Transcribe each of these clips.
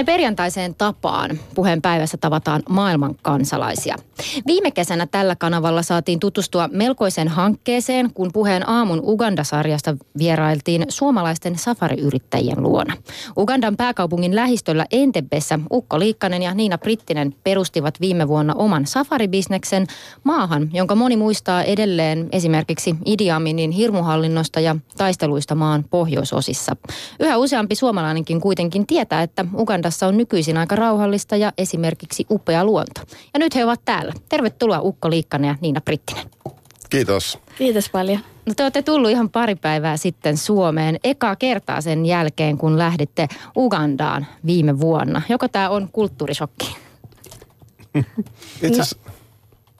Näin perjantaiseen tapaan puheen päivässä tavataan maailman kansalaisia. Viime kesänä tällä kanavalla saatiin tutustua melkoiseen hankkeeseen, kun puheen aamun Uganda-sarjasta vierailtiin suomalaisten safariyrittäjien luona. Ugandan pääkaupungin lähistöllä Entebessä Ukko Liikkanen ja Niina Prittinen perustivat viime vuonna oman safaribisneksen maahan, jonka moni muistaa edelleen esimerkiksi Idi Aminin hirmuhallinnosta ja taisteluista maan pohjoisosissa. Yhä useampi suomalainenkin kuitenkin tietää, että Ugandassa on nykyisin aika rauhallista ja esimerkiksi upea luonto. Ja nyt he ovat täällä. Tervetuloa Ukko Liikkanen ja Niina Prittinen. Kiitos. Kiitos paljon. No te olette tullut ihan pari päivää sitten Suomeen. Ekaa kertaa sen jälkeen, kun lähditte Ugandaan viime vuonna. Joko tämä on kulttuurisokki? Itse asiassa, no,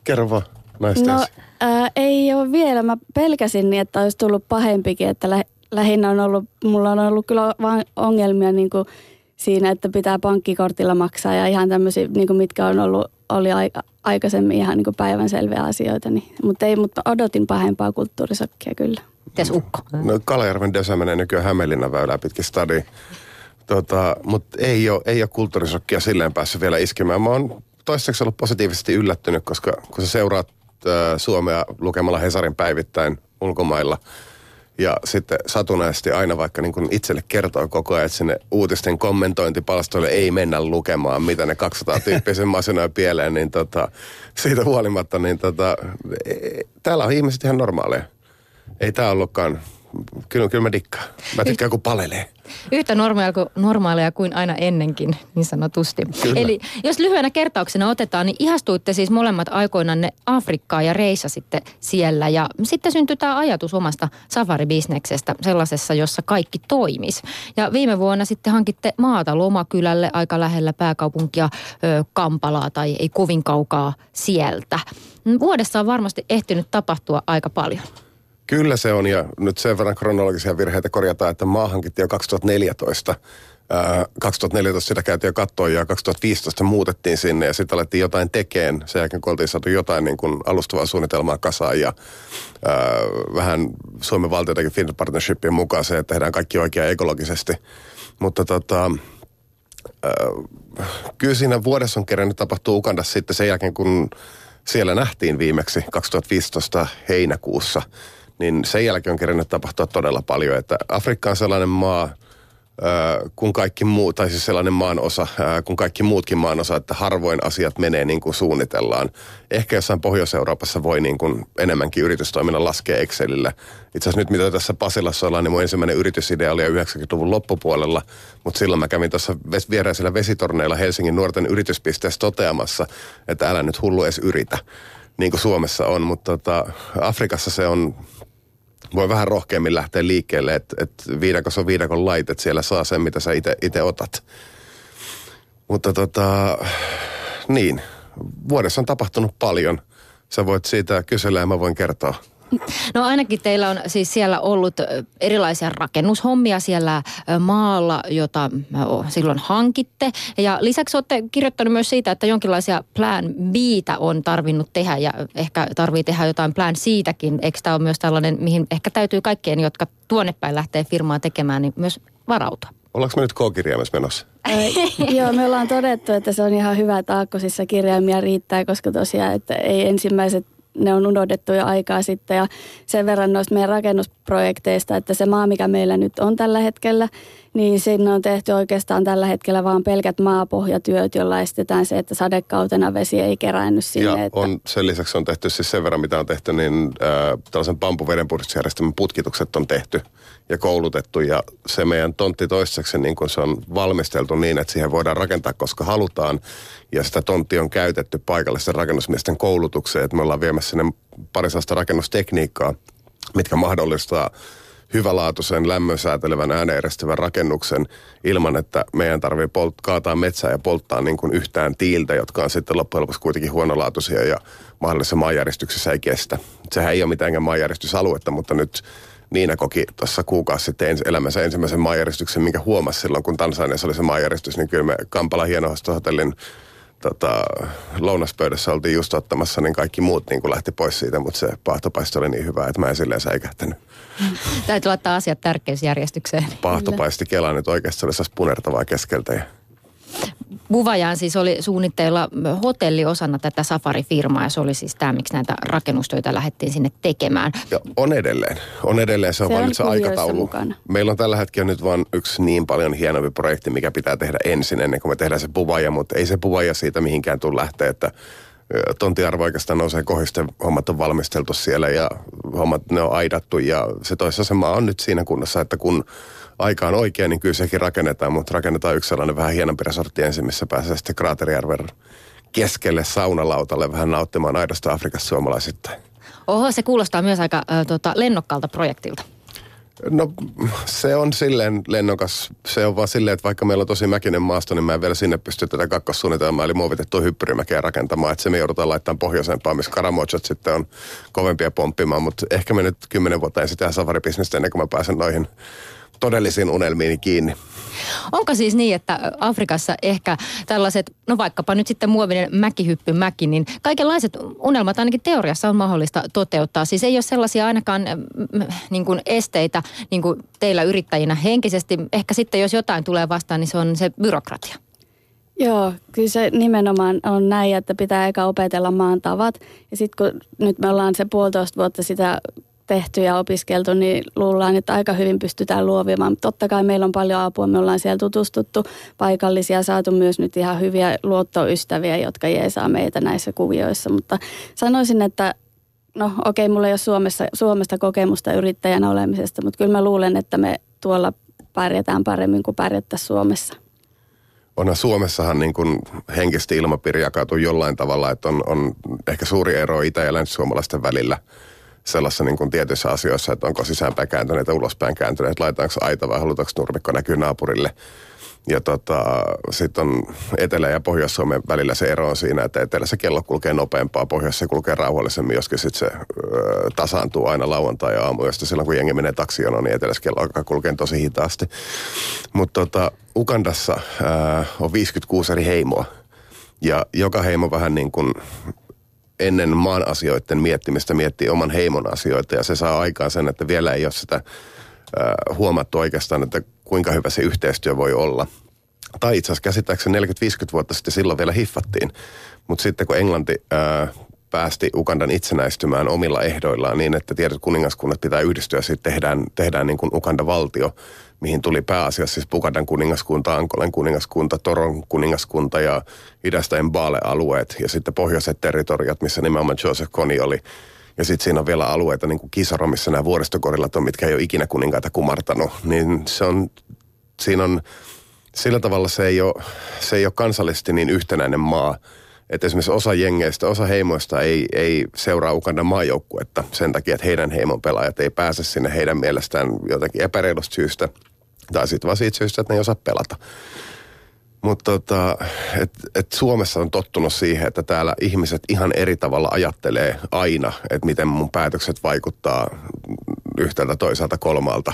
kerro vaan naisten No ää, ei ole vielä. Mä pelkäsin niin, että olisi tullut pahempikin, että lä- lähinnä on ollut, mulla on ollut kyllä vain ongelmia niin kuin siinä, että pitää pankkikortilla maksaa ja ihan tämmöisiä, niin kuin mitkä on ollut, oli aika, aikaisemmin ihan niin päivänselviä asioita. Niin, mutta ei, mutta odotin pahempaa kulttuurisokkia kyllä. Mites Ukko? No Kalajärven Desa menee nykyään Hämeenlinnan väylää pitkin stadi. Tota, mutta ei ole, ei ole kulttuurisokkia silleen päässyt vielä iskemään. Mä oon toistaiseksi ollut positiivisesti yllättynyt, koska kun sä seuraat äh, Suomea lukemalla Hesarin päivittäin ulkomailla – ja sitten satunnaisesti aina vaikka niin itselle kertoo koko ajan, että sinne uutisten kommentointipalstoille ei mennä lukemaan, mitä ne 200 tyyppisen masinoi pieleen, niin tota, siitä huolimatta, niin tota, e, täällä on ihmiset ihan normaaleja. Ei tämä ollutkaan kyllä, kyllä mä dikkaan. Mä tykkään, kun palelee. Yhtä normaalia kuin, normaalia kuin aina ennenkin, niin sanotusti. Kyllä. Eli jos lyhyenä kertauksena otetaan, niin ihastuitte siis molemmat aikoinanne Afrikkaa ja reissasitte siellä. Ja sitten syntyi tämä ajatus omasta safaribisneksestä, sellaisessa, jossa kaikki toimis. Ja viime vuonna sitten hankitte maata Lomakylälle aika lähellä pääkaupunkia ö, Kampalaa tai ei kovin kaukaa sieltä. Vuodessa on varmasti ehtinyt tapahtua aika paljon. Kyllä se on, ja nyt sen verran kronologisia virheitä korjataan, että maa hankittiin jo 2014. 2014 sitä käytiin jo kattoa ja 2015 muutettiin sinne ja sitten alettiin jotain tekeen. Sen jälkeen kun oltiin saatu jotain niin kuin alustavaa suunnitelmaa kasaan ja ää, vähän Suomen valtiotakin Finland Partnershipin mukaan se, että tehdään kaikki oikein ekologisesti. Mutta tota, ää, kyllä siinä vuodessa on kerännyt tapahtua Ukandassa sitten sen jälkeen, kun siellä nähtiin viimeksi 2015 heinäkuussa – niin sen jälkeen on kerännyt tapahtua todella paljon. Että Afrikka on sellainen maa, kun kaikki muu, tai siis sellainen maan osa, kun kaikki muutkin maan osa, että harvoin asiat menee niin kuin suunnitellaan. Ehkä jossain Pohjois-Euroopassa voi niin kuin enemmänkin yritystoiminnan laskea Excelillä. Itse asiassa nyt mitä tässä Pasilassa ollaan, niin mun ensimmäinen yritysidea oli 90-luvun loppupuolella, mutta silloin mä kävin tuossa viereisellä vesitorneilla Helsingin nuorten yrityspisteessä toteamassa, että älä nyt hullu edes yritä, niin kuin Suomessa on, mutta tota, Afrikassa se on voi vähän rohkeammin lähteä liikkeelle, että et viidakossa on viidakon lait, että siellä saa sen, mitä sä itse otat. Mutta tota, niin, vuodessa on tapahtunut paljon. Sä voit siitä kysellä ja mä voin kertoa. No ainakin teillä on siis siellä ollut erilaisia rakennushommia siellä maalla, jota silloin hankitte. Ja lisäksi olette kirjoittanut myös siitä, että jonkinlaisia plan b on tarvinnut tehdä ja ehkä tarvii tehdä jotain plan siitäkin. Eikö tämä ole myös tällainen, mihin ehkä täytyy kaikkien, jotka tuonne päin lähtee firmaa tekemään, niin myös varautua? Ollaanko me nyt K-kirjaimessa menossa? joo, me ollaan todettu, että se on ihan hyvä, että aakkosissa kirjaimia riittää, koska tosiaan, että ei ensimmäiset ne on unohdettu jo aikaa sitten. Ja sen verran noista meidän rakennusprojekteista, että se maa, mikä meillä nyt on tällä hetkellä, niin sinne on tehty oikeastaan tällä hetkellä vaan pelkät maapohjatyöt, joilla estetään se, että sadekautena vesi ei keräänny sinne. Ja että... on, sen lisäksi on tehty siis sen verran, mitä on tehty, niin äh, tällaisen pampuvedenpuhdistusjärjestelmän putkitukset on tehty ja koulutettu. Ja se meidän tontti toiseksi, niin kun se on valmisteltu niin, että siihen voidaan rakentaa, koska halutaan. Ja sitä tontti on käytetty paikallisten rakennusmiesten koulutukseen, että me ollaan viemässä sinne pari rakennustekniikkaa, mitkä mahdollistaa hyvälaatuisen lämmön säätelevän ääneeneristävän rakennuksen ilman, että meidän tarvii polt- kaataa metsää ja polttaa niin kuin yhtään tiiltä, jotka on sitten loppujen lopuksi kuitenkin huonolaatuisia ja mahdollisessa maanjäristyksessä ei kestä. Sehän ei ole mitään maanjäristysaluetta, mutta nyt Niina koki tuossa kuukausi sitten elämänsä ensimmäisen maanjäristyksen, minkä huomasi silloin, kun Tansaniassa oli se maanjäristys, niin kyllä me Kampala hienohostohotellin tota, lounaspöydässä oltiin just ottamassa, niin kaikki muut niin kuin lähti pois siitä, mutta se pahtopaisto oli niin hyvä, että mä en silleen säikähtänyt. Täytyy laittaa asiat tärkeysjärjestykseen. Pahtopaisti Kela nyt oikeasti oli punertavaa keskeltä ja Buvajaan siis oli suunnitteilla hotelli osana tätä safarifirmaa ja se oli siis tämä, miksi näitä rakennustöitä lähdettiin sinne tekemään. Ja on edelleen. On edelleen, se on, se on se aikataulu. Mukana. Meillä on tällä hetkellä nyt vain yksi niin paljon hienompi projekti, mikä pitää tehdä ensin ennen kuin me tehdään se Buvaja, mutta ei se Buvaja siitä mihinkään tule lähteä, että tontiarvo oikeastaan nousee kohdisten, hommat on valmisteltu siellä ja hommat ne on aidattu ja se toisessa maa on nyt siinä kunnossa, että kun aika on oikein, niin kyllä sekin rakennetaan, mutta rakennetaan yksi sellainen vähän hienompi resortti ensin, missä pääsee sitten Kraaterijärven keskelle saunalautalle vähän nauttimaan aidosta Afrikassa suomalaisittain. Oho, se kuulostaa myös aika äh, tota, lennokkaalta projektilta. No se on silleen lennokas. Se on vaan silleen, että vaikka meillä on tosi mäkinen maasto, niin mä en vielä sinne pysty tätä kakkossuunnitelmaa, eli muovitettua hyppyrimäkeä rakentamaan. Että se me joudutaan laittamaan pohjoisempaan, missä karamojot sitten on kovempia pomppimaan. Mutta ehkä me nyt kymmenen vuotta ensin tehdään safaribisnestä ennen kuin mä pääsen noihin todellisiin unelmiini kiinni. Onko siis niin, että Afrikassa ehkä tällaiset, no vaikkapa nyt sitten muovinen mäkihyppy mäki, niin kaikenlaiset unelmat ainakin teoriassa on mahdollista toteuttaa. Siis ei ole sellaisia ainakaan mm, niin kuin esteitä niin kuin teillä yrittäjinä henkisesti. Ehkä sitten jos jotain tulee vastaan, niin se on se byrokratia. Joo, kyllä se nimenomaan on näin, että pitää eka opetella maan tavat. Ja sitten kun nyt me ollaan se puolitoista vuotta sitä tehty ja opiskeltu, niin luullaan, että aika hyvin pystytään luovimaan. Totta kai meillä on paljon apua, me ollaan siellä tutustuttu paikallisia, saatu myös nyt ihan hyviä luottoystäviä, jotka jeesaa meitä näissä kuvioissa. Mutta sanoisin, että no okei, mulla ei ole Suomessa, Suomesta kokemusta yrittäjänä olemisesta, mutta kyllä mä luulen, että me tuolla pärjätään paremmin kuin pärjättäisiin Suomessa onhan Suomessahan niin kuin henkisesti ilmapiiri jakautuu jollain tavalla, että on, on ehkä suuri ero itä- ja länsi-suomalaisten välillä – sellaisessa niin kuin tietyissä asioissa, että onko sisäänpäin kääntyneet ja ulospäin kääntyneet, laitetaanko aita vai halutaanko nurmikko näkyy naapurille. Ja tota, sitten on Etelä- ja Pohjois-Suomen välillä se ero on siinä, että etelässä kello kulkee nopeampaa, pohjoisessa kulkee rauhallisemmin, joskin sitten se ö, tasaantuu aina lauantai ja aamu, josta silloin kun jengi menee taksijonoon, niin etelässä kello alkaa kulkea tosi hitaasti. Mutta tota, Ukandassa ö, on 56 eri heimoa. Ja joka heimo vähän niin kuin ennen maan asioiden miettimistä miettii oman heimon asioita ja se saa aikaan sen, että vielä ei ole sitä huomattu oikeastaan, että kuinka hyvä se yhteistyö voi olla. Tai itse asiassa käsittääkseni 40-50 vuotta sitten silloin vielä hiffattiin. Mutta sitten kun Englanti äh, päästi Ugandan itsenäistymään omilla ehdoillaan niin, että tietyt kuningaskunnat pitää yhdistyä, sitten tehdään, tehdään niin kuin Uganda-valtio, mihin tuli pääasiassa siis Pukadan kuningaskunta, Ankolen kuningaskunta, Toron kuningaskunta ja idästä Mbale-alueet ja sitten pohjoiset territoriat, missä nimenomaan Joseph Kony oli. Ja sitten siinä on vielä alueita niin kuin Kisaro, missä nämä vuoristokorillat on, mitkä ei ole ikinä kuninkaita kumartanut. Niin se on, siinä on, sillä tavalla se ei ole, se ei ole kansallisesti niin yhtenäinen maa – että esimerkiksi osa jengeistä, osa heimoista ei, ei seuraa Ugandan maajoukkuetta sen takia, että heidän heimon pelaajat ei pääse sinne heidän mielestään jotenkin epäreilusta syystä. Tai sitten vaan siitä syystä, että ne ei osaa pelata. Mutta tota, et, et Suomessa on tottunut siihen, että täällä ihmiset ihan eri tavalla ajattelee aina, että miten mun päätökset vaikuttaa yhtäältä toisaalta kolmalta.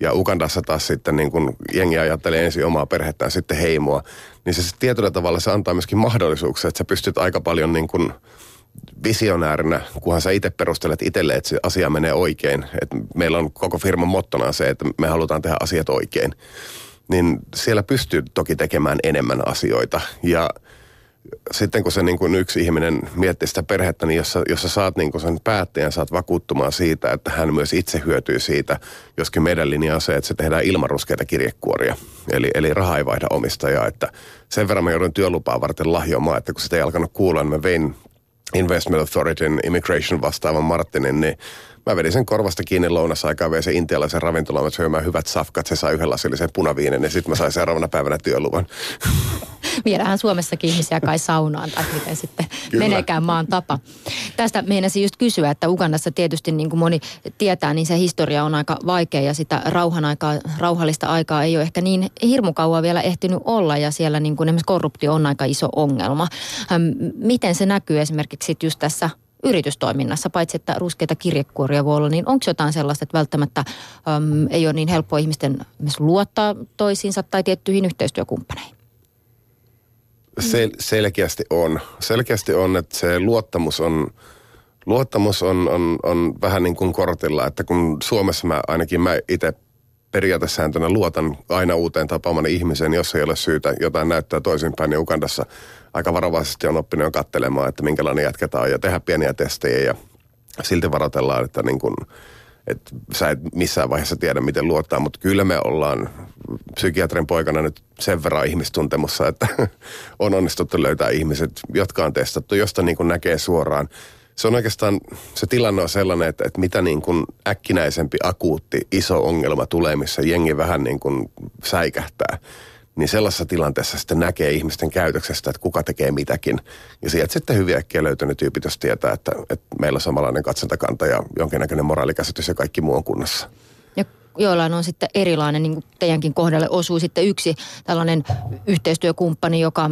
Ja Ugandassa taas sitten niin kun jengi ajattelee ensin omaa perhettään, sitten heimoa. Niin se tietyllä tavalla se antaa myöskin mahdollisuuksia, että sä pystyt aika paljon niin kun visionäärinä, kunhan sä itse perustelet itselle, että se asia menee oikein. Että meillä on koko firman mottona se, että me halutaan tehdä asiat oikein. Niin siellä pystyy toki tekemään enemmän asioita. Ja sitten kun se niin kuin yksi ihminen miettii sitä perhettä, niin jos sä, jos sä saat niin kuin sen päättäjän, saat vakuuttumaan siitä, että hän myös itse hyötyy siitä, joskin meidän linja on se, että se tehdään ilman ruskeita kirjekuoria. Eli, eli raha ei vaihda omistajaa, että sen verran mä joudun työlupaa varten lahjomaan, että kun sitä ei alkanut kuulla, niin mä vein Investment Authorityn Immigration vastaavan Martinin, niin mä vedin sen korvasta kiinni lounasaikaan, vein sen intialaisen ravintolaan, syömään hyvät safkat, se sai yhden lasillisen punaviinen, ja sitten mä sain seuraavana päivänä työluvan. Viedään Suomessakin ihmisiä kai saunaan tai miten sitten Kyllä. meneekään maan tapa. Tästä meinasin just kysyä, että Ugandassa tietysti niin kuin moni tietää, niin se historia on aika vaikea ja sitä rauhan aikaa, rauhallista aikaa ei ole ehkä niin hirmu kauan vielä ehtinyt olla ja siellä niin kuin esimerkiksi korruptio on aika iso ongelma. Miten se näkyy esimerkiksi just tässä yritystoiminnassa, paitsi että ruskeita kirjekuoria voi olla, niin onko jotain sellaista, että välttämättä äm, ei ole niin helppoa ihmisten luottaa toisiinsa tai tiettyihin yhteistyökumppaneihin? Sel- selkeästi on. Selkeästi on, että se luottamus on, luottamus on, on, on vähän niin kuin kortilla, että kun Suomessa mä ainakin mä itse periaatesääntönä luotan aina uuteen tapaamani ihmiseen, jos ei ole syytä jotain näyttää toisinpäin, niin Ugandassa aika varovaisesti on oppinut katselemaan, että minkälainen jatketaan ja tehdä pieniä testejä ja silti varoitellaan, että niin kuin, että sä et missään vaiheessa tiedä, miten luottaa, mutta kyllä me ollaan psykiatrin poikana nyt sen verran ihmistuntemussa, että on onnistuttu löytää ihmiset, jotka on testattu, josta niin kuin näkee suoraan. Se on oikeastaan, se tilanne on sellainen, että, että mitä niin kuin äkkinäisempi, akuutti, iso ongelma tulee, missä jengi vähän niin kuin säikähtää, niin sellaisessa tilanteessa sitten näkee ihmisten käytöksestä, että kuka tekee mitäkin. Ja sieltä sitten hyvin äkkiä löytyy ne tyypit, jos tietää, että, että meillä on samanlainen katsontakanta ja jonkinnäköinen moraalikäsitys ja kaikki muu on kunnossa joillain on sitten erilainen, niin kuin teidänkin kohdalle osuu sitten yksi tällainen yhteistyökumppani, joka,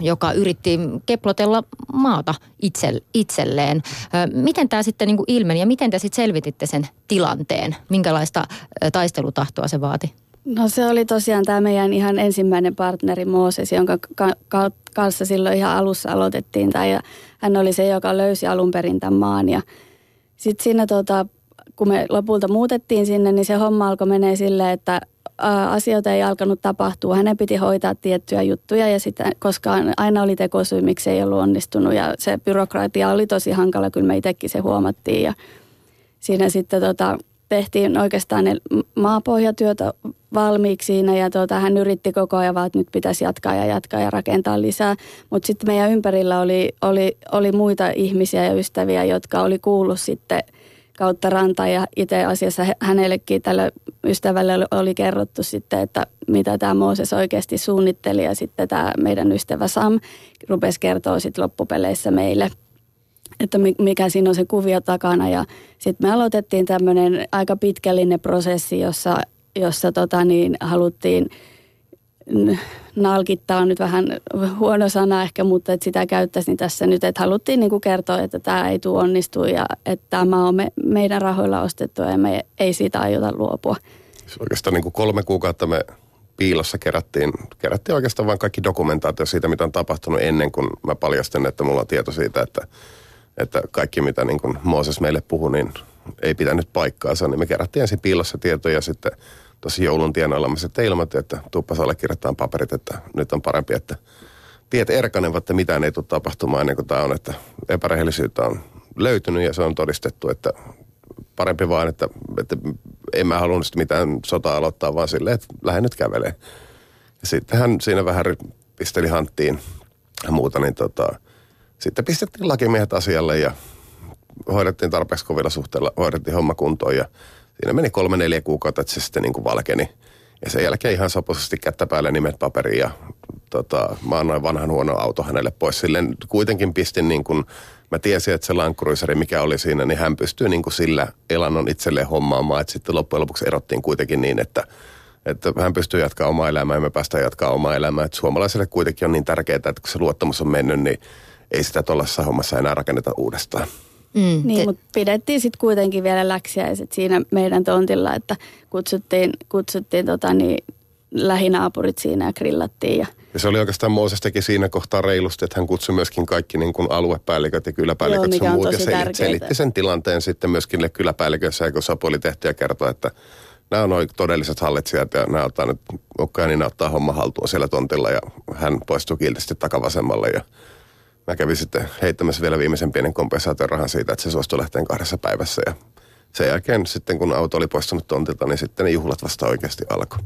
joka yritti keplotella maata itse, itselleen. Miten tämä sitten niin kuin ilmeni ja miten te sitten selvititte sen tilanteen? Minkälaista taistelutahtoa se vaati? No se oli tosiaan tämä meidän ihan ensimmäinen partneri Mooses, jonka ka- ka- kanssa silloin ihan alussa aloitettiin tämä. Ja hän oli se, joka löysi alun perin tämän maan. Ja sitten siinä tota, kun me lopulta muutettiin sinne, niin se homma alkoi menee silleen, että asioita ei alkanut tapahtua. Hänen piti hoitaa tiettyjä juttuja ja sitä, koska aina oli tekosyy, miksi ei ollut onnistunut ja se byrokratia oli tosi hankala, kyllä me itsekin se huomattiin ja siinä sitten tota, tehtiin oikeastaan ne maapohjatyötä valmiiksi siinä ja tota, hän yritti koko ajan vaan, että nyt pitäisi jatkaa ja jatkaa ja rakentaa lisää. Mutta sitten meidän ympärillä oli, oli, oli muita ihmisiä ja ystäviä, jotka oli kuullut sitten – kautta rantaa ja itse asiassa hänellekin tälle ystävälle oli kerrottu sitten, että mitä tämä Mooses oikeasti suunnitteli ja sitten tämä meidän ystävä Sam rupesi kertoa sitten loppupeleissä meille, että mikä siinä on se kuvio takana ja sitten me aloitettiin tämmöinen aika pitkällinen prosessi, jossa, jossa tota niin, haluttiin nalkittaa on nyt vähän huono sana ehkä, mutta että sitä käyttäisin tässä nyt, että haluttiin niin kuin kertoa, että tämä ei tule onnistua ja että tämä on me, meidän rahoilla ostettu ja me ei siitä aiota luopua. Oikeastaan niin kuin kolme kuukautta me piilossa kerättiin, kerättiin oikeastaan vain kaikki dokumentaatio siitä, mitä on tapahtunut ennen kuin mä paljastin, että mulla on tieto siitä, että, että kaikki mitä niin kuin Mooses meille puhui, niin ei pitänyt paikkaansa. Niin me kerättiin ensin piilossa tietoja ja sitten tosi joulun tienoilla mä sitten ilmoitin, että tuuppas allekirjoittaa paperit, että nyt on parempi, että tiet erkanevat, että mitään ei tule tapahtumaan ennen kuin tämä on, että epärehellisyyttä on löytynyt ja se on todistettu, että parempi vaan, että, että en mä halunnut mitään sotaa aloittaa, vaan silleen, että lähden nyt kävelee. Ja sitten hän siinä vähän pisteli hanttiin ja muuta, niin tota, sitten pistettiin lakimiehet asialle ja hoidettiin tarpeeksi kovilla suhteella, hoidettiin homma kuntoon ja siinä meni kolme neljä kuukautta, että se sitten niin kuin valkeni. Ja sen jälkeen ihan sopuisesti kättä päälle nimet paperiin ja tota, mä annoin vanhan huono auto hänelle pois. Silleen kuitenkin pistin niin kuin, mä tiesin, että se Land mikä oli siinä, niin hän pystyy niin kuin sillä elannon itselleen hommaamaan. Että sitten loppujen lopuksi erottiin kuitenkin niin, että, että hän pystyy jatkaa omaa elämää ja me päästään jatkaa omaa elämää. Että suomalaisille kuitenkin on niin tärkeää, että kun se luottamus on mennyt, niin ei sitä tuollaisessa hommassa enää rakenneta uudestaan. Mm, niin, mutta pidettiin sitten kuitenkin vielä läksiäiset siinä meidän tontilla, että kutsuttiin, kutsuttiin tota niin, lähinaapurit siinä ja grillattiin. Ja... ja se oli oikeastaan Mooses teki siinä kohtaa reilusti, että hän kutsui myöskin kaikki niin kuin aluepäälliköt ja kyläpäälliköt Joo, muut. Ja se selitti sen tilanteen sitten myöskin kyläpäälliköissä, kun Sapu oli tehty ja kertoi, että nämä on noin todelliset hallitsijat ja nämä ottaa nyt, niin ne ottaa homma haltuun siellä tontilla ja hän poistui kiltisti takavasemmalle ja mä kävin sitten heittämässä vielä viimeisen pienen kompensaatiorahan siitä, että se suostui lähteen kahdessa päivässä. Ja sen jälkeen sitten, kun auto oli poistunut tontilta, niin sitten ne juhlat vasta oikeasti alkoi.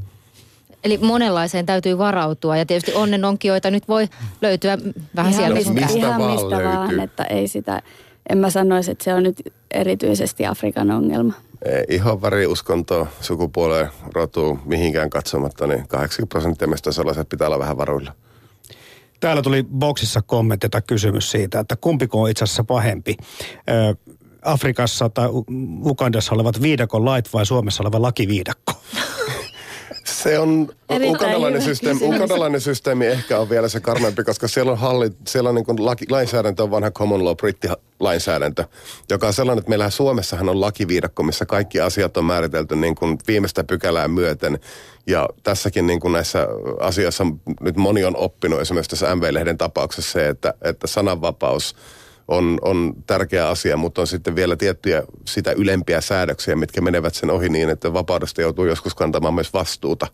Eli monenlaiseen täytyy varautua ja tietysti onnenonkijoita nyt voi löytyä vähän ihan siellä mistä, mistä ihan vaan mistä löytyy. vaan, että ei sitä, en mä sanoisi, että se on nyt erityisesti Afrikan ongelma. Ihan väri, uskontoa, sukupuoleen, rotuun, mihinkään katsomatta, niin 80 prosenttia meistä sellaiset pitää olla vähän varuilla. Täällä tuli boksissa kommentti tai kysymys siitä, että kumpiko on itse asiassa pahempi. Ö, Afrikassa tai Ugandassa olevat viidakon lait vai Suomessa oleva lakiviidakko? Se on, ukandalainen systeemi, ukandalainen systeemi ehkä on vielä se karmeampi, koska siellä on, halli, siellä on niin kuin laki, lainsäädäntö on vanha common law brittilainsäädäntö, joka on sellainen, että meillähän Suomessahan on lakiviidakko, missä kaikki asiat on määritelty niin kuin viimeistä pykälää myöten. Ja tässäkin niin kuin näissä asioissa nyt moni on oppinut, esimerkiksi tässä MV-lehden tapauksessa se, että, että sananvapaus on, on tärkeä asia, mutta on sitten vielä tiettyjä sitä ylempiä säädöksiä, mitkä menevät sen ohi niin, että vapaudesta joutuu joskus kantamaan myös vastuuta.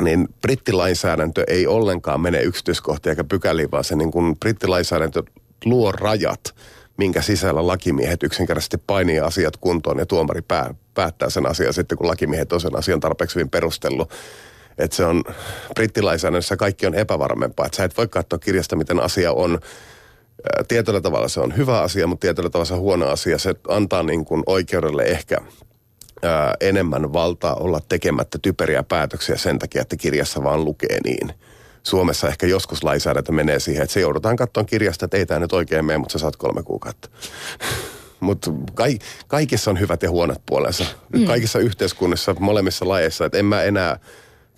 Niin brittilainsäädäntö ei ollenkaan mene yksityiskohtia eikä pykäliin, vaan se niin kuin brittilainsäädäntö luo rajat, minkä sisällä lakimiehet yksinkertaisesti painii asiat kuntoon ja tuomari pää, päättää sen asian sitten, kun lakimiehet on sen asian tarpeeksi hyvin perustellut. Että se on brittilainsäädännössä kaikki on epävarmempaa. Että sä et voi katsoa kirjasta, miten asia on tietyllä tavalla se on hyvä asia, mutta tietyllä tavalla se on huono asia. Se antaa niin kuin oikeudelle ehkä ää, enemmän valtaa olla tekemättä typeriä päätöksiä sen takia, että kirjassa vaan lukee niin. Suomessa ehkä joskus lainsäädäntö menee siihen, että se joudutaan katsomaan kirjasta, että ei tämä nyt oikein mene, mutta sä saat kolme kuukautta. Mutta kai, kaikissa on hyvät ja huonot puolensa. Mm. Kaikissa yhteiskunnissa, molemmissa lajeissa, että en mä enää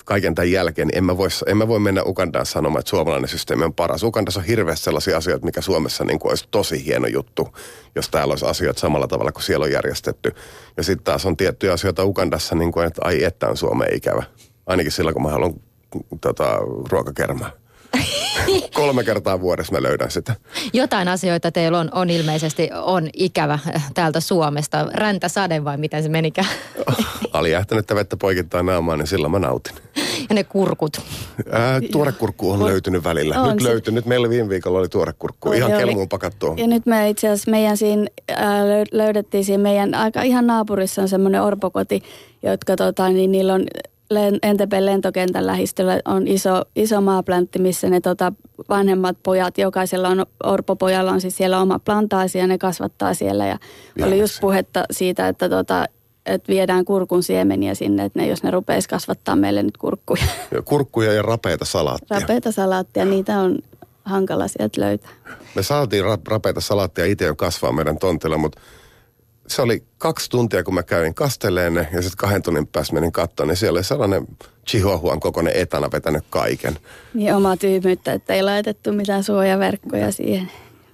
kaiken tämän jälkeen, niin en mä voi, en mä voi mennä Ugandaan sanomaan, että suomalainen systeemi on paras. Ugandassa on hirveästi sellaisia asioita, mikä Suomessa niin kuin olisi tosi hieno juttu, jos täällä olisi asioita samalla tavalla kuin siellä on järjestetty. Ja sitten taas on tiettyjä asioita Ugandassa, niin kuin, että ai että on Suomeen ikävä. Ainakin silloin, kun mä haluan tota, ruokakermaa. Kolme kertaa vuodessa mä löydän sitä. Jotain asioita teillä on, on ilmeisesti on ikävä täältä Suomesta. Räntä sade vai miten se menikään? Alijähtänyttä vettä poikittaa naamaan, niin silloin mä nautin. Ja ne kurkut. Ää, tuorekurkku on, on löytynyt välillä. On, nyt se... löytynyt. Meillä viime viikolla oli tuorekurkku. On, ihan kelmuun pakattu. Ja nyt me itse asiassa meidän siinä löydettiin siinä meidän aika ihan naapurissa on semmoinen orpokoti, jotka tota, niin niillä on Entebben lentokentän lähistöllä on iso, iso maapläntti, missä ne tota, vanhemmat pojat, jokaisella on, orpopojalla on siis siellä oma plantaasi ja ne kasvattaa siellä. Ja oli just puhetta siitä, että tota, että viedään kurkun siemeniä sinne, että ne, jos ne rupeisi kasvattaa meille nyt kurkkuja. Ja kurkkuja ja rapeita salaattia. Rapeita salaattia, niitä on hankala sieltä löytää. Me saatiin rapeita salaattia itse jo kasvaa meidän tontilla, mutta se oli kaksi tuntia, kun mä kävin kasteleen ne ja sitten kahden tunnin päästä menin kattoon, niin siellä oli sellainen chihuahuan kokoinen etana vetänyt kaiken. Niin oma tyymyyttä, että ei laitettu mitään suojaverkkoja siihen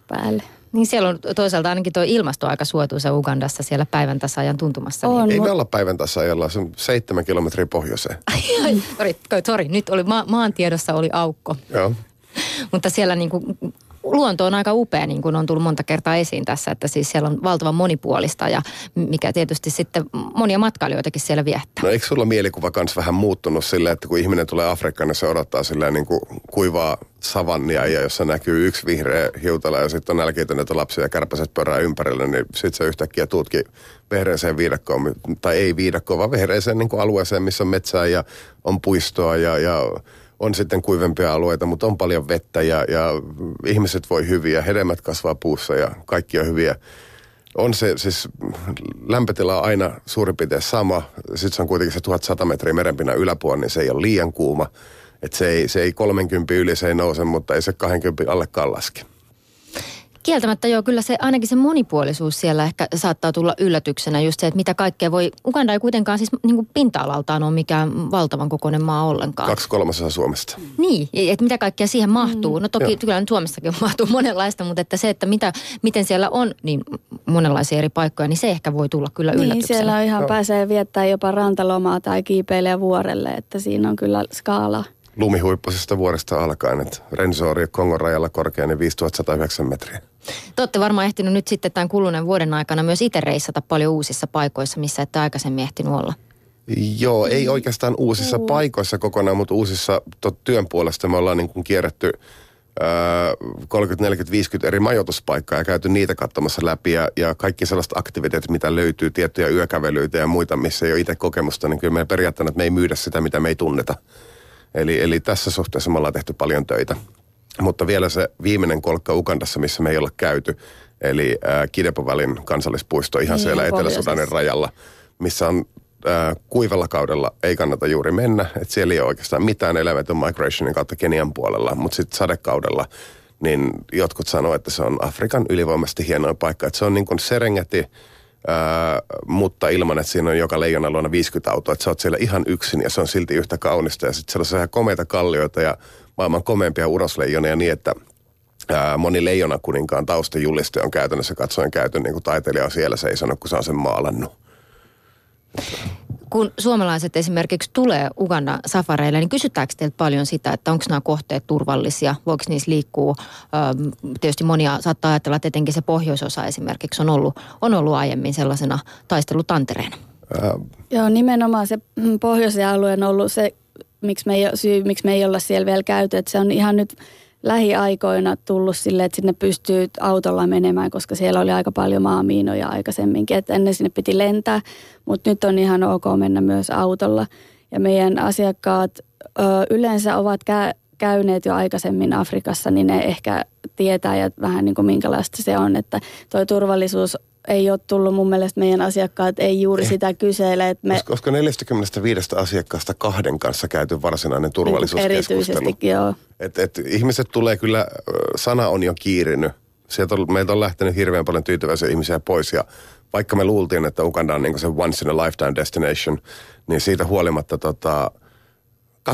päälle. Niin siellä on toisaalta ainakin tuo ilmasto aika suotuisa Ugandassa siellä päivän tasaajan tuntumassa. On, niin. Ei me olla päivän tasaajalla, se on seitsemän kilometriä pohjoiseen. Sori, sorry, nyt oli ma- maantiedossa oli aukko. Joo. Mutta siellä niin kuin luonto on aika upea, niin kuin on tullut monta kertaa esiin tässä, että siis siellä on valtavan monipuolista ja mikä tietysti sitten monia matkailijoitakin siellä viettää. No eikö sulla mielikuva kans vähän muuttunut silleen, että kun ihminen tulee Afrikkaan, niin se odottaa silleen niin kuin kuivaa savannia ja jossa näkyy yksi vihreä hiutala ja sitten on nälkiintyneitä lapsia ja kärpäset pörää ympärillä, niin sitten se yhtäkkiä tuutkin vehreeseen viidakkoon, tai ei viidakkoon, vaan vehreeseen niin kuin alueeseen, missä on metsää ja on puistoa ja, ja on sitten kuivempia alueita, mutta on paljon vettä ja, ja ihmiset voi hyviä, hedelmät kasvaa puussa ja kaikki on hyviä. On se siis lämpötila on aina suurin piirtein sama. Sitten se on kuitenkin se 1100 metriä merenpinnan yläpuolella, niin se ei ole liian kuuma. Että se ei, se ei 30 yli se ei nouse, mutta ei se 20 allekaan laske. Kieltämättä joo, kyllä se ainakin se monipuolisuus siellä ehkä saattaa tulla yllätyksenä. Just se, että mitä kaikkea voi, Uganda ei kuitenkaan siis niin kuin pinta-alaltaan ole mikään valtavan kokoinen maa ollenkaan. Kaksi kolmasosa Suomesta. Niin, että mitä kaikkea siihen mahtuu. Mm. No toki joo. kyllä Suomestakin mahtuu monenlaista, mutta että se, että mitä, miten siellä on niin monenlaisia eri paikkoja, niin se ehkä voi tulla kyllä yllätyksenä. Niin, siellä on ihan joo. pääsee viettää jopa rantalomaa tai kiipeilee vuorelle, että siinä on kyllä skaala lumihuippuisesta vuoresta alkaen, että Rensori Kongon rajalla korkein niin 5109 metriä. Te olette varmaan ehtinyt nyt sitten tämän kuluneen vuoden aikana myös itse reissata paljon uusissa paikoissa, missä ette aikaisemmin ehtinyt olla. Joo, ei oikeastaan uusissa mm. paikoissa kokonaan, mutta uusissa tot, työn puolesta me ollaan niin kuin kierretty 30, 40, 50 eri majoituspaikkaa ja käyty niitä katsomassa läpi ja, ja kaikki sellaiset aktiviteetit, mitä löytyy, tiettyjä yökävelyitä ja muita, missä ei ole itse kokemusta, niin kyllä me periaatteessa, me ei myydä sitä, mitä me ei tunneta. Eli, eli tässä suhteessa me ollaan tehty paljon töitä. Mutta vielä se viimeinen kolkka Ukandassa, missä me ei olla käyty, eli äh, Kidepovälin kansallispuisto ihan niin, siellä Etelä-Sudanin rajalla, missä on äh, kuivalla kaudella ei kannata juuri mennä, että siellä ei ole oikeastaan mitään Elevator Migrationin kautta Kenian puolella, mutta sitten sadekaudella niin jotkut sanoo, että se on Afrikan ylivoimaisesti hienoin paikka, että se on niin kuin Serengeti, Ää, mutta ilman, että siinä on joka leijonan luona 50 autoa, että sä oot siellä ihan yksin ja se on silti yhtä kaunista. Ja sitten siellä on komeita kallioita ja maailman komeimpia urosleijonia niin, että ää, moni leijonakuninkaan taustajuliste on käytännössä katsoen käyty niin kuin taiteilija on siellä seisonut, kun se on sen maalannut. Kun suomalaiset esimerkiksi tulee Uganda safareille, niin kysytäänkö teiltä paljon sitä, että onko nämä kohteet turvallisia, voiko niissä liikkua? Tietysti monia saattaa ajatella, että etenkin se pohjoisosa esimerkiksi on ollut, on ollut aiemmin sellaisena taistelutantereena. Ää... Joo, nimenomaan se pohjoisen alue on ollut se miksi me ei, syy, miksi me ei olla siellä vielä käyty. Että se on ihan nyt lähiaikoina tullut sille, että sinne pystyy autolla menemään, koska siellä oli aika paljon maamiinoja aikaisemminkin. Että ennen sinne piti lentää, mutta nyt on ihan ok mennä myös autolla. Ja meidän asiakkaat ö, yleensä ovat kä- käyneet jo aikaisemmin Afrikassa, niin ne ehkä tietää ja vähän niin kuin minkälaista se on, että tuo turvallisuus ei ole tullut mun mielestä meidän asiakkaat ei juuri eh. sitä kysele. Että me... Koska 45 asiakkaasta kahden kanssa käyty varsinainen turvallisuuskeskustelu. Erityisesti, joo. Et, et, ihmiset tulee kyllä, sana on jo kiirinyt. Sieltä on, meiltä on lähtenyt hirveän paljon tyytyväisiä ihmisiä pois ja vaikka me luultiin, että Uganda on niin se once in a lifetime destination, niin siitä huolimatta tota, 20-30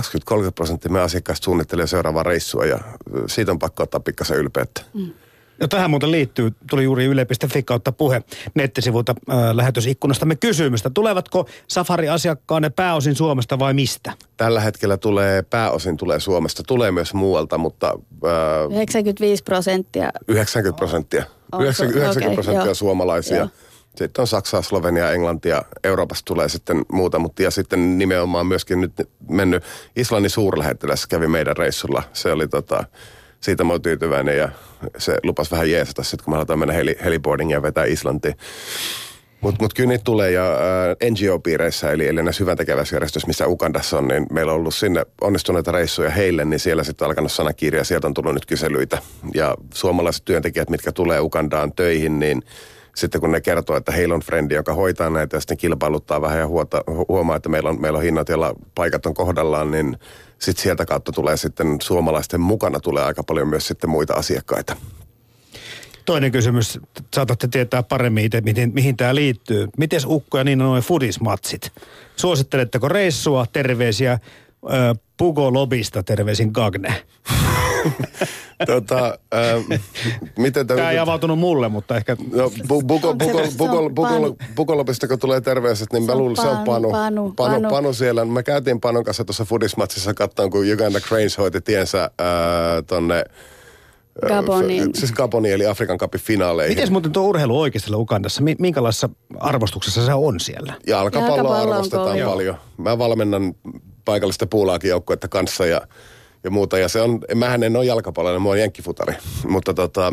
prosenttia meidän asiakkaista suunnittelee seuraavaa reissua ja siitä on pakko ottaa pikkasen ylpeyttä. Mm. Ja tähän muuten liittyy, tuli juuri yle.fi kautta puhe nettisivulta äh, lähetysikkunastamme kysymystä. Tulevatko Safari-asiakkaanne pääosin Suomesta vai mistä? Tällä hetkellä tulee, pääosin tulee Suomesta, tulee myös muualta, mutta... Äh, 95 prosenttia. 90 prosenttia. Oh, 90, 90 okay, prosenttia joo. suomalaisia. Joo. Sitten on Saksaa, Slovenia, Englantia, Euroopasta tulee sitten muuta, mutta ja sitten nimenomaan myöskin nyt mennyt Islannin suurlähettiläs kävi meidän reissulla. Se oli tota, siitä mä oon tyytyväinen ja se lupas vähän jeesata sitten, kun me aletaan mennä heli, heliboardingia vetää Islantiin. Mutta mut kyllä niitä tulee ja äh, NGO-piireissä, eli, eli näissä hyväntekeväisjärjestöissä, missä Ukandassa on, niin meillä on ollut sinne onnistuneita reissuja heille, niin siellä sitten alkanut sanakirja ja sieltä on tullut nyt kyselyitä. Ja suomalaiset työntekijät, mitkä tulee Ukandaan töihin, niin sitten kun ne kertoo, että heillä on frendi, joka hoitaa näitä ja sitten kilpailuttaa vähän ja huota, huomaa, että meillä on, meillä on hinnat, joilla paikat on kohdallaan, niin sitten sieltä kautta tulee sitten suomalaisten mukana tulee aika paljon myös sitten muita asiakkaita. Toinen kysymys, saatatte tietää paremmin itse, mihin, mihin tämä liittyy. Miten Ukko ja niin noin fudismatsit? Suositteletteko reissua? Terveisiä Pugo Lobista, terveisin Gagne. tota, ähm, miten tämä ei avautunut mulle, mutta ehkä... No, Bukolopista kun tulee terveiset, niin mä luulen, se on Panu. Panu, Panu, Panu. Panu siellä. Me käytiin Panon kanssa tuossa Fudismatsissa katsomaan, kun Uganda Cranes hoiti tiensä äh, tonne Gaboni. Siis Gaboni eli Afrikan kapin finaaleihin. Miten muuten tuo urheilu oikeasti Ukandassa? Minkälaisessa arvostuksessa se on siellä? Jalkapalloa Jalkapallo arvostetaan paljon. Mä valmennan paikallista puulaakin joukkuetta kanssa ja ja muuta. Ja se on, mähän en ole jalkapalloinen, mä oon jenkkifutari. Mutta tota,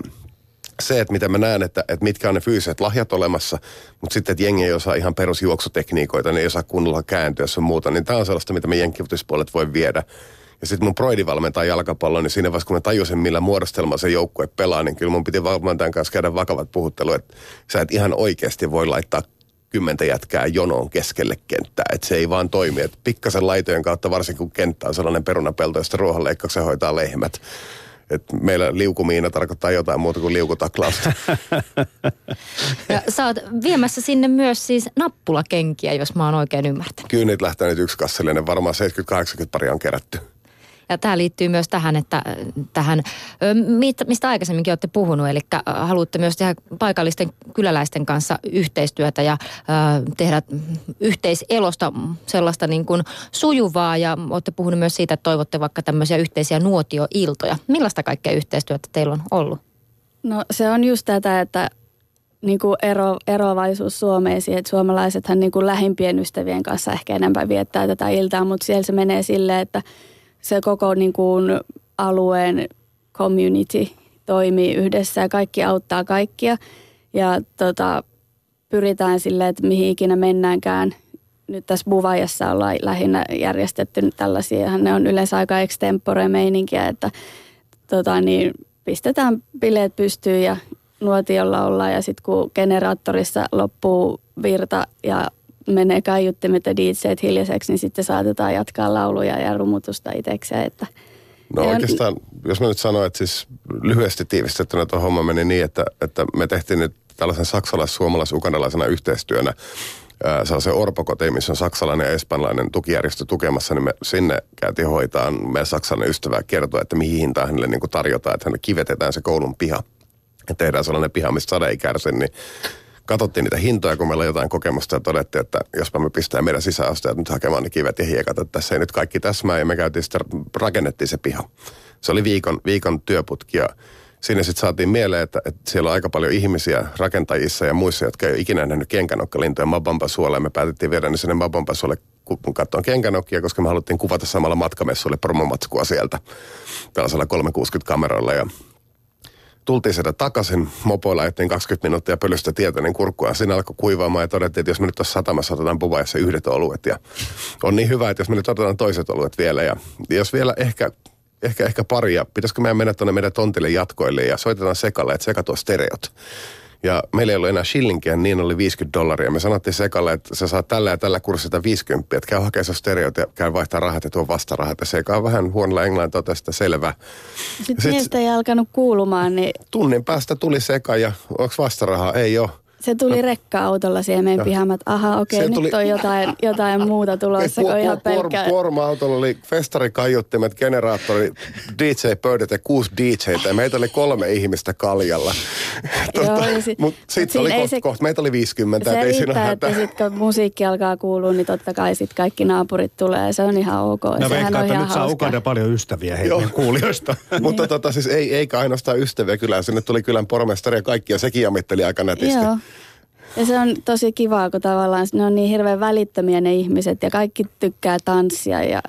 se, että mitä mä näen, että, että mitkä on ne fyysiset lahjat olemassa, mutta sitten, että jengi ei osaa ihan perusjuoksutekniikoita, ne ei osaa kunnolla kääntyä ja muuta, niin tämä on sellaista, mitä me jenkkifutispuolet voi viedä. Ja sitten mun proidi valmentaa jalkapalloa, niin siinä vaiheessa kun mä tajusin, millä muodostelma se joukkue pelaa, niin kyllä mun piti valmentajan kanssa käydä vakavat puhuttelut, että sä et ihan oikeasti voi laittaa kymmentä jätkää jonoon keskelle kenttää. Että se ei vaan toimi. Että pikkasen laitojen kautta, varsinkin kun kenttä on sellainen perunapelto, josta ruohonleikkauksen hoitaa lehmät. Et meillä liukumiina tarkoittaa jotain muuta kuin liukutaklausta. ja sä oot viemässä sinne myös siis nappulakenkiä, jos mä oon oikein ymmärtänyt. Kyllä niitä lähtee nyt yksi kassallinen. Varmaan 70-80 paria on kerätty. Ja tämä liittyy myös tähän, että äh, tähän, mistä aikaisemminkin olette puhunut, eli äh, haluatte myös tehdä paikallisten kyläläisten kanssa yhteistyötä ja tehdä yhteiselosta sellaista niin kuin sujuvaa ja olette puhunut myös siitä, että toivotte vaikka tämmöisiä yhteisiä nuotioiltoja. Millaista kaikkea yhteistyötä teillä on ollut? No se on just tätä, että niin kuin ero, eroavaisuus Suomeesi, että suomalaisethan niin kuin lähimpien ystävien kanssa ehkä enemmän viettää tätä iltaa, mutta siellä se menee silleen, että – se koko niin kuin alueen community toimii yhdessä ja kaikki auttaa kaikkia. Ja tota, pyritään silleen, että mihin ikinä mennäänkään. Nyt tässä Buvajassa ollaan lähinnä järjestetty tällaisia, ne on yleensä aika extempore meininkiä, että tota, niin pistetään bileet pystyyn ja nuotiolla ollaan ja sitten kun generaattorissa loppuu virta ja menee kaiuttimet ja DJt hiljaiseksi, niin sitten saatetaan jatkaa lauluja ja rumutusta itsekseen. Että no oikeastaan, jos mä nyt sanon, että siis lyhyesti tiivistettynä tuo homma meni niin, että, että me tehtiin nyt tällaisen saksalais-suomalais-ukanalaisena yhteistyönä se Orpokoti, missä on saksalainen ja espanjalainen tukijärjestö tukemassa, niin me sinne käytiin hoitaa meidän saksalainen ystävä kertoa, että mihin hintaan hänelle niin tarjotaan, että hänelle kivetetään se koulun piha. Ja tehdään sellainen piha, mistä sade ei kärsi, niin katsottiin niitä hintoja, kun meillä on jotain kokemusta ja todettiin, että jospa me pistää meidän sisäostajat nyt hakemaan ne kivet ja hiekat, että tässä ei nyt kaikki täsmää ja me käytiin sitten, rakennettiin se piha. Se oli viikon, viikon työputki ja siinä sitten saatiin mieleen, että, että siellä on aika paljon ihmisiä rakentajissa ja muissa, jotka ei ole ikinä nähnyt kenkänokkalintoja Mabambasuolle. Me päätettiin viedä ne sinne Mabambasuolle katsomaan kenkänokkia, koska me haluttiin kuvata samalla matkamessuille promomatskua sieltä tällaisella 360 kameralla ja tultiin sieltä takaisin, mopoilla ajettiin 20 minuuttia pölystä tietä, niin kurkkua siinä alkoi kuivaamaan ja todettiin, että jos me nyt tuossa satamassa otetaan Puvajassa yhdet oluet ja on niin hyvä, että jos me nyt otetaan toiset oluet vielä ja jos vielä ehkä ehkä, ehkä paria. Pitäisikö meidän mennä tuonne meidän tontille jatkoille ja soitetaan sekalle, että seka tuo stereot. Ja meillä ei ollut enää shillinkiä, niin oli 50 dollaria. Me sanottiin sekalle, että sä saat tällä ja tällä kurssilla 50, että käy hakemaan se stereot ja käy vaihtaa rahat ja tuo vastarahat. Ja seka on vähän huonolla englannin totesta selvä. Sitten, Sitten ei alkanut kuulumaan, niin... Tunnin päästä tuli seka ja onko vastarahaa? Ei ole. Se tuli no. rekka-autolla siihen meidän pihaan, että aha, okei, okay, nyt tuli... on jotain, jotain muuta tulossa kuin ihan pelkkää. Kuorma-autolla oli festarikaiuttimet, generaattori, DJ-pöydät ja kuusi DJtä ja meitä oli kolme ihmistä kaljalla. tuota, si- Mutta sitten oli kohta, se, koht, meitä oli 50. Se riittää, että sitten kun musiikki alkaa kuulua, niin totta kai sitten kaikki naapurit tulee. Se on ihan ok. No veikkaan, että nyt saa Ukanda paljon ystäviä heidän kuulijoista. Mutta tota, siis ei, eikä ainoastaan ystäviä kylään. Sinne tuli kylän pormestari ja kaikki ja sekin jamitteli aika nätisti. Joo. Ja se on tosi kivaa, kun tavallaan ne on niin hirveän välittömiä ne ihmiset ja kaikki tykkää tanssia ja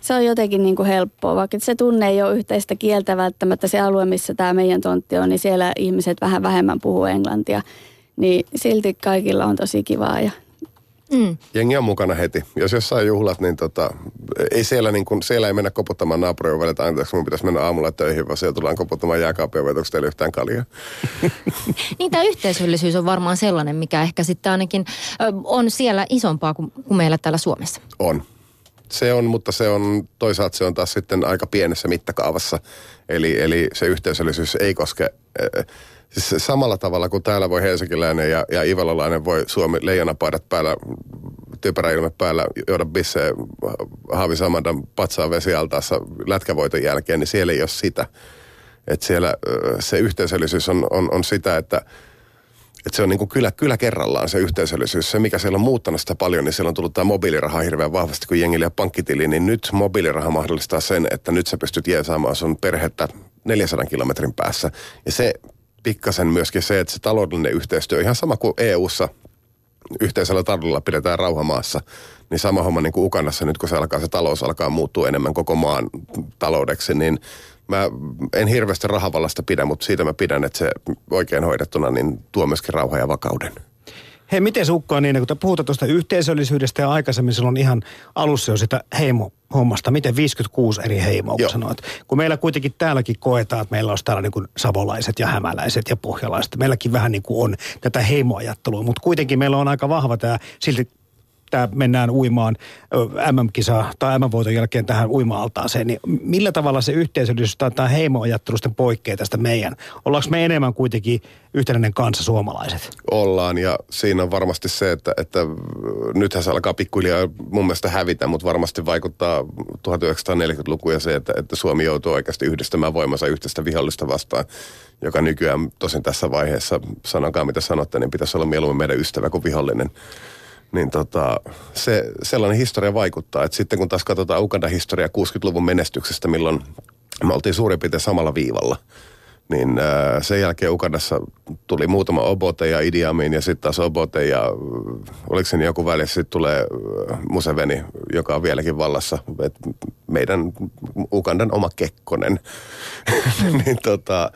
se on jotenkin niin kuin helppoa, vaikka se tunne ei ole yhteistä kieltä välttämättä. Se alue, missä tämä meidän tontti on, niin siellä ihmiset vähän vähemmän puhuu englantia. Niin silti kaikilla on tosi kivaa ja Mm. Jengi on mukana heti. Jos jossain juhlat, niin tota, ei siellä, niin kun, siellä ei mennä koputtamaan naapurin että anteeksi, mun pitäisi mennä aamulla töihin, vaan siellä tullaan koputtamaan jääkaapia, vai teillä yhtään kaljaa. niin tämä yhteisöllisyys on varmaan sellainen, mikä ehkä sitten ainakin on siellä isompaa kuin, kuin meillä täällä Suomessa. On. Se on, mutta se on, toisaalta se on taas sitten aika pienessä mittakaavassa. Eli, eli se yhteisöllisyys ei koske... Äh, Siis samalla tavalla kuin täällä voi helsinkiläinen ja, ja ivalolainen voi Suomi leijonapaidat päällä, typeräilme päällä, juoda bisse Haavi Samandan patsaan vesialtaassa lätkävoiton jälkeen, niin siellä ei ole sitä. Että siellä se yhteisöllisyys on, on, on sitä, että että se on niin kuin kyllä, kyllä kerrallaan se yhteisöllisyys. Se, mikä siellä on muuttanut sitä paljon, niin siellä on tullut tämä mobiiliraha hirveän vahvasti, kun jengille ja pankkitili, niin nyt mobiiliraha mahdollistaa sen, että nyt sä pystyt jeesaamaan sun perhettä 400 kilometrin päässä. Ja se pikkasen myöskin se, että se taloudellinen yhteistyö, ihan sama kuin EU-ssa yhteisellä taloudella pidetään rauhamaassa, niin sama homma niin kuin Ukannassa nyt, kun se alkaa, se talous alkaa muuttua enemmän koko maan taloudeksi, niin mä en hirveästi rahavallasta pidä, mutta siitä mä pidän, että se oikein hoidettuna niin tuo myöskin rauha ja vakauden. Hei, miten sukkaa niin, kun te puhutaan tuosta yhteisöllisyydestä ja aikaisemmin silloin ihan alussa jo sitä heimo-hommasta, miten 56 eri heimoa, kun sanoit. Kun meillä kuitenkin täälläkin koetaan, että meillä on täällä niin kuin savolaiset ja hämäläiset ja pohjalaiset. Meilläkin vähän niin kuin on tätä heimoajattelua, mutta kuitenkin meillä on aika vahva tämä silti tämä mennään uimaan MM-kisa tai MM-voiton jälkeen tähän uima-altaaseen, niin millä tavalla se yhteisöllisyys tai tämä heimoajattelusten poikkeaa tästä meidän? Ollaanko me enemmän kuitenkin yhtenäinen kanssa suomalaiset? Ollaan ja siinä on varmasti se, että, että nythän se alkaa pikkuhiljaa mun mielestä hävitä, mutta varmasti vaikuttaa 1940-luku ja se, että, että Suomi joutuu oikeasti yhdistämään voimansa yhteistä vihollista vastaan, joka nykyään tosin tässä vaiheessa, sanokaa mitä sanotte, niin pitäisi olla mieluummin meidän ystävä kuin vihollinen niin tota, se, sellainen historia vaikuttaa. Et sitten kun taas katsotaan Ugandan historiaa 60-luvun menestyksestä, milloin me oltiin suurin piirtein samalla viivalla, niin ää, sen jälkeen Ugandassa tuli muutama Obote ja Idi Amin ja sitten taas Obote ja oliko se joku välissä, sitten tulee Museveni, joka on vieläkin vallassa, et meidän Ugandan oma Kekkonen. niin tota,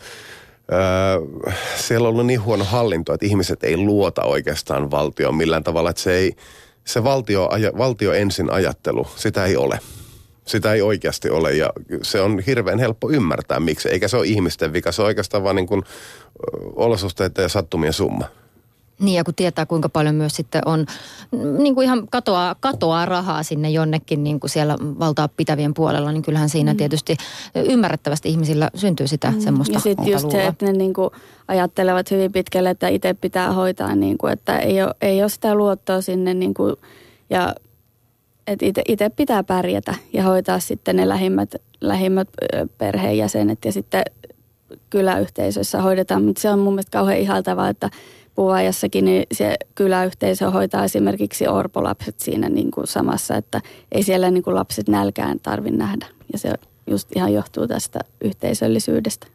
öö, siellä on ollut niin huono hallinto, että ihmiset ei luota oikeastaan valtioon millään tavalla, että se ei, se valtio, valtio ensin ajattelu, sitä ei ole. Sitä ei oikeasti ole ja se on hirveän helppo ymmärtää miksi. Eikä se ole ihmisten vika, se on oikeastaan vaan niin kuin olosuhteiden ja sattumien summa. Niin ja kun tietää kuinka paljon myös sitten on niin kuin ihan katoaa, katoaa rahaa sinne jonnekin niin kuin siellä valtaa pitävien puolella, niin kyllähän siinä mm. tietysti ymmärrettävästi ihmisillä syntyy sitä mm. semmoista Ja sitten just se, että ne niin kuin ajattelevat hyvin pitkälle, että itse pitää hoitaa, niin kuin, että ei ole, ei ole sitä luottoa sinne niin kuin, ja että itse pitää pärjätä ja hoitaa sitten ne lähimmät, lähimmät perheenjäsenet ja sitten kyläyhteisössä hoidetaan, mutta se on mun mielestä kauhean ihaltavaa, että Puuvajassakin, niin se kyläyhteisö hoitaa esimerkiksi orpolapset siinä niin kuin samassa, että ei siellä niin kuin lapset nälkään tarvitse nähdä. Ja se just ihan johtuu tästä yhteisöllisyydestä.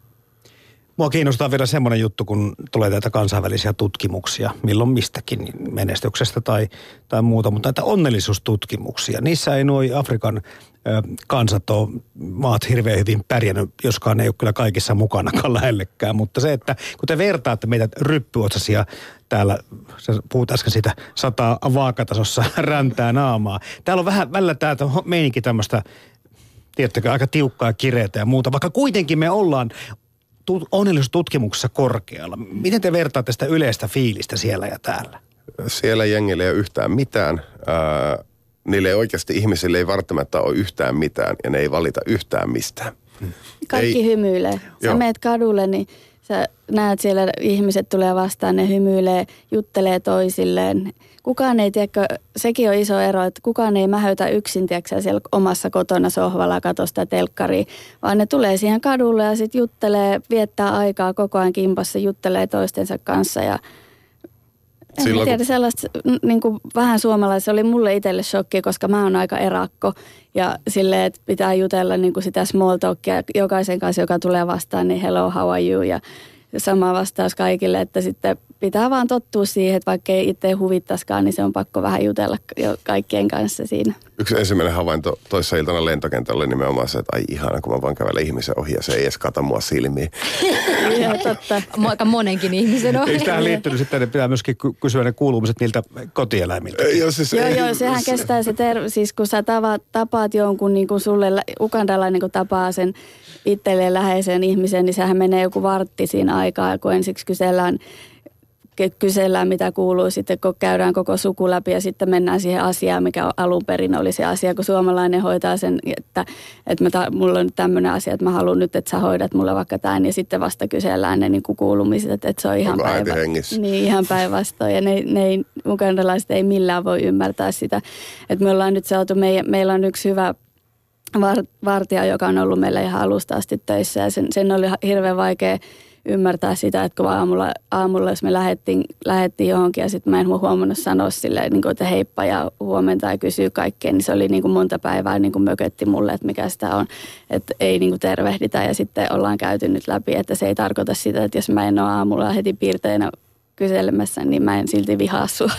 Mua kiinnostaa vielä semmoinen juttu, kun tulee näitä kansainvälisiä tutkimuksia, milloin mistäkin menestyksestä tai, tai muuta, mutta näitä onnellisuustutkimuksia. Niissä ei nuo Afrikan ö, kansat ole maat hirveän hyvin pärjännyt, joskaan ei ole kyllä kaikissa mukanakaan lähellekään. Mutta se, että kun te vertaatte meitä ryppyotsasia täällä, sä puhut äsken siitä sataa vaakatasossa räntää naamaa. Täällä on vähän välillä tämä meininki tämmöistä tiedättekö, aika tiukkaa, kireitä ja muuta, vaikka kuitenkin me ollaan onnellisuustutkimuksessa korkealla. Miten te vertaatte sitä yleistä fiilistä siellä ja täällä? Siellä jengillä ei ole yhtään mitään. Ää, niille ei oikeasti ihmisille ei välttämättä ole yhtään mitään ja ne ei valita yhtään mistään. Kaikki ei, hymyilee. Sä joo. meet kadulle, niin sä näet siellä ihmiset tulee vastaan, ne hymyilee, juttelee toisilleen. Kukaan ei, tiedä, sekin on iso ero, että kukaan ei mähöitä yksin, tiedätkö, siellä omassa kotona sohvalla katosta telkkari, vaan ne tulee siihen kadulle ja sitten juttelee, viettää aikaa koko ajan kimpassa, juttelee toistensa kanssa ja en Silloin, tiedä, kun... sellaista niin kuin vähän suomalaista oli mulle itselle shokki, koska mä oon aika erakko. Ja silleen, että pitää jutella niin kuin sitä small talkia jokaisen kanssa, joka tulee vastaan, niin hello, how are you? Ja sama vastaus kaikille, että sitten pitää vaan tottua siihen, että vaikka ei itse huvittaisikaan, niin se on pakko vähän jutella jo kaikkien kanssa siinä. Yksi ensimmäinen havainto toissa iltana lentokentällä oli nimenomaan se, että ai ihana, kun mä vaan kävelen ihmisen ohi ja se ei edes kata mua silmiin. Joo, totta. Aika monenkin ihmisen ohi. Eikö tähän liittynyt sitten, että pitää myöskin kysyä ne kuulumiset niiltä kotieläimiltä? Joo, siis joo, joo, sehän kestää se, ter- siis kun sä tavaat, tapaat jonkun niin kuin sulle, ukandalainen kun tapaa sen itselleen läheisen ihmisen, niin sehän menee joku vartti siinä aikaa, kun ensiksi kysellään kysellään, mitä kuuluu sitten, kun käydään koko suku läpi ja sitten mennään siihen asiaan, mikä alun perin oli se asia, kun suomalainen hoitaa sen, että, että mä ta, mulla on tämmöinen asia, että mä haluan nyt, että sä hoidat mulle vaikka tämän ja sitten vasta kysellään ne niin kuin kuulumiset, että, että se on ihan, päivä, niin, ihan päinvastoin ja ne, ne ei, ukrainalaiset ei millään voi ymmärtää sitä, että me ollaan nyt saatu, me, meillä on yksi hyvä vartija, joka on ollut meillä ihan alusta asti töissä ja sen, sen oli hirveän vaikea ymmärtää sitä, että kun aamulla, aamulla jos me lähdettiin, lähdettiin johonkin ja sitten mä en huomannut sanoa silleen, niin kuin, että heippa ja huomenta ja kysyy kaikkea, niin se oli niin kuin monta päivää niin kuin mökötti mulle, että mikä sitä on, että ei niin kuin tervehditä ja sitten ollaan käyty nyt läpi, että se ei tarkoita sitä, että jos mä en ole aamulla heti piirteinä kyselemässä, niin mä en silti vihaa sua.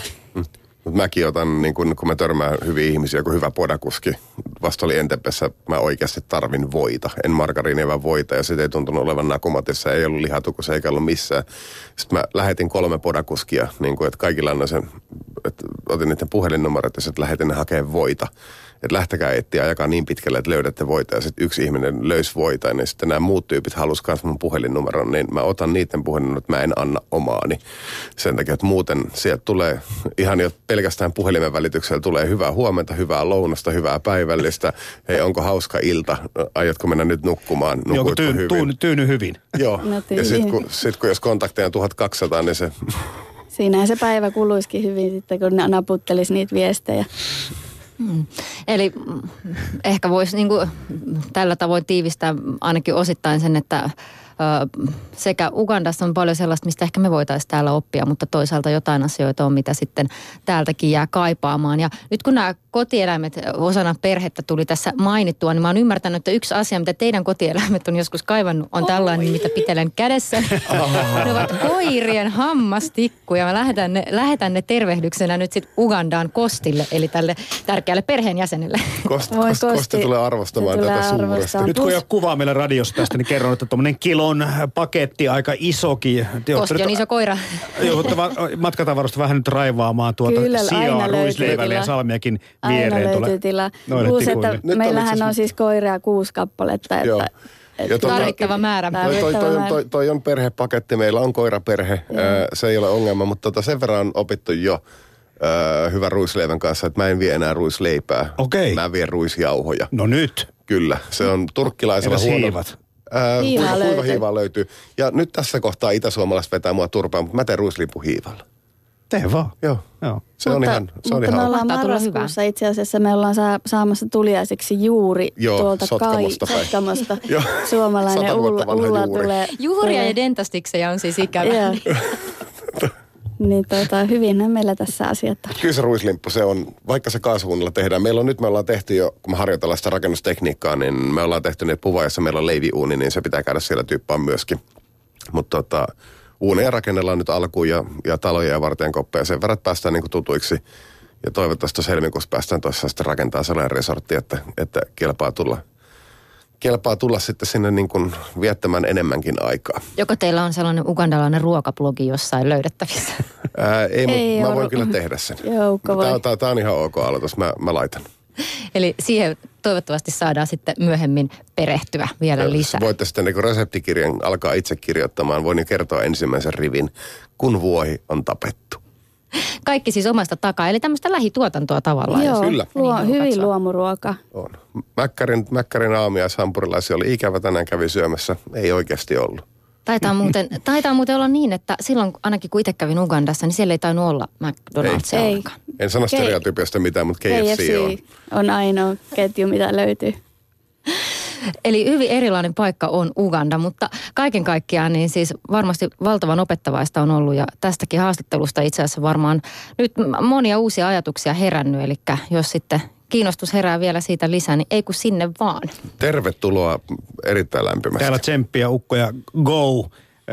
Mutta mäkin otan, niin kun, kun mä törmään hyviä ihmisiä, kun hyvä podakuski. Vasta oli Entepessä, mä oikeasti tarvin voita. En margariinia, vaan voita. Ja sitten ei tuntunut olevan nakumatissa, ei ollut lihatukossa eikä ollut missään. Sitten mä lähetin kolme podakuskia, niin kun, että kaikilla on sen, että otin niiden puhelinnumerot ja sitten lähetin ne hakemaan voita että lähtekää etsiä ajakaa niin pitkälle, että löydätte voita. Ja sitten yksi ihminen löysi voita, niin sitten nämä muut tyypit halusivat myös mun puhelinnumeron, niin mä otan niiden puhelinnumerot, että mä en anna omaani. Sen takia, että muuten sieltä tulee ihan jo pelkästään puhelimen välityksellä tulee hyvää huomenta, hyvää lounasta, hyvää päivällistä. Hei, onko hauska ilta? Aiotko mennä nyt nukkumaan? Joku tyy, hyvin? Tyy, tyyny hyvin. Joo. No ja sitten kun, sit, kun jos kontakteja on 1200, niin se... Siinähän se päivä kuluisikin hyvin sitten, kun naputtelisi niitä viestejä. Hmm. Eli mm, ehkä voisi niin tällä tavoin tiivistää ainakin osittain sen, että sekä Ugandassa on paljon sellaista, mistä ehkä me voitaisiin täällä oppia, mutta toisaalta jotain asioita on, mitä sitten täältäkin jää kaipaamaan. Ja nyt kun nämä kotieläimet osana perhettä tuli tässä mainittua, niin mä oon ymmärtänyt, että yksi asia, mitä teidän kotieläimet on joskus kaivannut, on tällainen, mitä pitelen kädessä. ne ovat koirien hammastikku ja mä lähetän ne, lähetän ne tervehdyksenä nyt sitten Ugandaan Kostille, eli tälle tärkeälle perheenjäsenelle. Kost, kost, kosti, kosti tulee arvostamaan tätä suuresti. Nyt kun ei ole kuvaa meillä radiossa tästä, niin kerron, että tuommoinen kilon paketti, aika isokin. Kosti on iso koira. Joudut matkatavarusta vähän nyt raivaamaan tuota Kyllä, sijaa, ruisleivälle ja salmiakin viereen. Aina löytyy tila. Kuusi, että meillähän on siis koiria kuusi kappaletta. Että, että tuota, tarvittava määrä. Toi, toi, toi, on, toi, toi on perhepaketti, meillä on koiraperhe, Joo. se ei ole ongelma, mutta tota sen verran on opittu jo hyvän ruisleivän kanssa, että mä en vie enää ruisleipää. Okei. Mä vien ruisjauhoja. No nyt. Kyllä, se on turkkilaisella huono. hiivat? Ää, hiivaa kuiva, kuiva hiivaa löytyy. Ja nyt tässä kohtaa itäsuomalaiset vetää mua turpaan, mutta mä teen ruislipuhiivalla. Tee vaan. Joo. Joo. Se mutta, on ihan, se on mutta ihan me ollaan marraskuussa itse asiassa, me ollaan saa, saamassa tuliaiseksi juuri Joo, tuolta Sotkamosta, kai, Sotkamosta. Suomalainen Ulla, Ulla tulee. Juuria ja dentastikseja on siis ikävä. niin tota, hyvinhän meillä tässä asiat on. Kyllä se ruislimppu, se on, vaikka se kaasuunnilla tehdään. Meillä on nyt, me ollaan tehty jo, kun me harjoitellaan sitä rakennustekniikkaa, niin me ollaan tehty niitä puva, jossa meillä on leiviuuni, niin se pitää käydä siellä tyyppään myöskin. Mutta tota, uuneja rakennellaan nyt alkuun ja, ja taloja ja varten koppeja sen verran, päästään niin tutuiksi. Ja toivottavasti tuossa helmikuussa päästään tuossa sitten rakentaa sellainen resortti, että, että kelpaa tulla kelpaa tulla sitten sinne niin kuin viettämään enemmänkin aikaa. Joko teillä on sellainen ugandalainen ruokablogi jossain löydettävissä? Ää, ei, ei mutta mä voin kyllä tehdä sen. Tämä, tämä on ihan ok aloitus, mä, mä laitan. Eli siihen toivottavasti saadaan sitten myöhemmin perehtyä vielä ja lisää. Voitte sitten niin reseptikirjan alkaa itse kirjoittamaan. Voin kertoa ensimmäisen rivin, kun vuohi on tapettu. Kaikki siis omasta takaa, eli tämmöistä lähituotantoa tavallaan. Joo, Kyllä. Luo, niin hyvin katsoa. luomuruoka. On. Mäkkärin, Mäkkärin aamiaishampurilaisia oli ikävä tänään kävi syömässä. Ei oikeasti ollut. Taitaa muuten, taitaa muuten olla niin, että silloin ainakin kun itse kävin Ugandassa, niin siellä ei tainnut olla McDonald's ei. ei. En sano stereotypiasta mitään, mutta KFC, KFC on. on ainoa ketju, mitä löytyy. Eli hyvin erilainen paikka on Uganda, mutta kaiken kaikkiaan niin siis varmasti valtavan opettavaista on ollut ja tästäkin haastattelusta itse asiassa varmaan nyt monia uusia ajatuksia herännyt. Eli jos sitten kiinnostus herää vielä siitä lisää, niin ei kun sinne vaan. Tervetuloa erittäin lämpimästi. Täällä tsemppiä, ukkoja, go!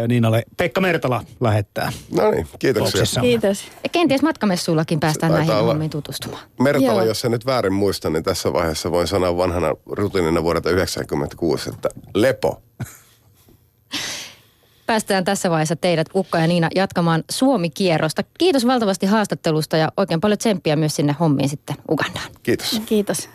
Niinalle Pekka Mertala lähettää. No niin, kiitoksia. Kiitos. Ja kenties matkamessuillakin päästään näihin hommiin tutustumaan. Mertala, Joo. jos en nyt väärin muista, niin tässä vaiheessa voin sanoa vanhana rutiinina vuodelta 1996, että lepo. Päästään tässä vaiheessa teidät, Ukka ja Niina, jatkamaan Suomi-kierrosta. Kiitos valtavasti haastattelusta ja oikein paljon tsemppiä myös sinne hommiin sitten Ugandaan. Kiitos. Kiitos.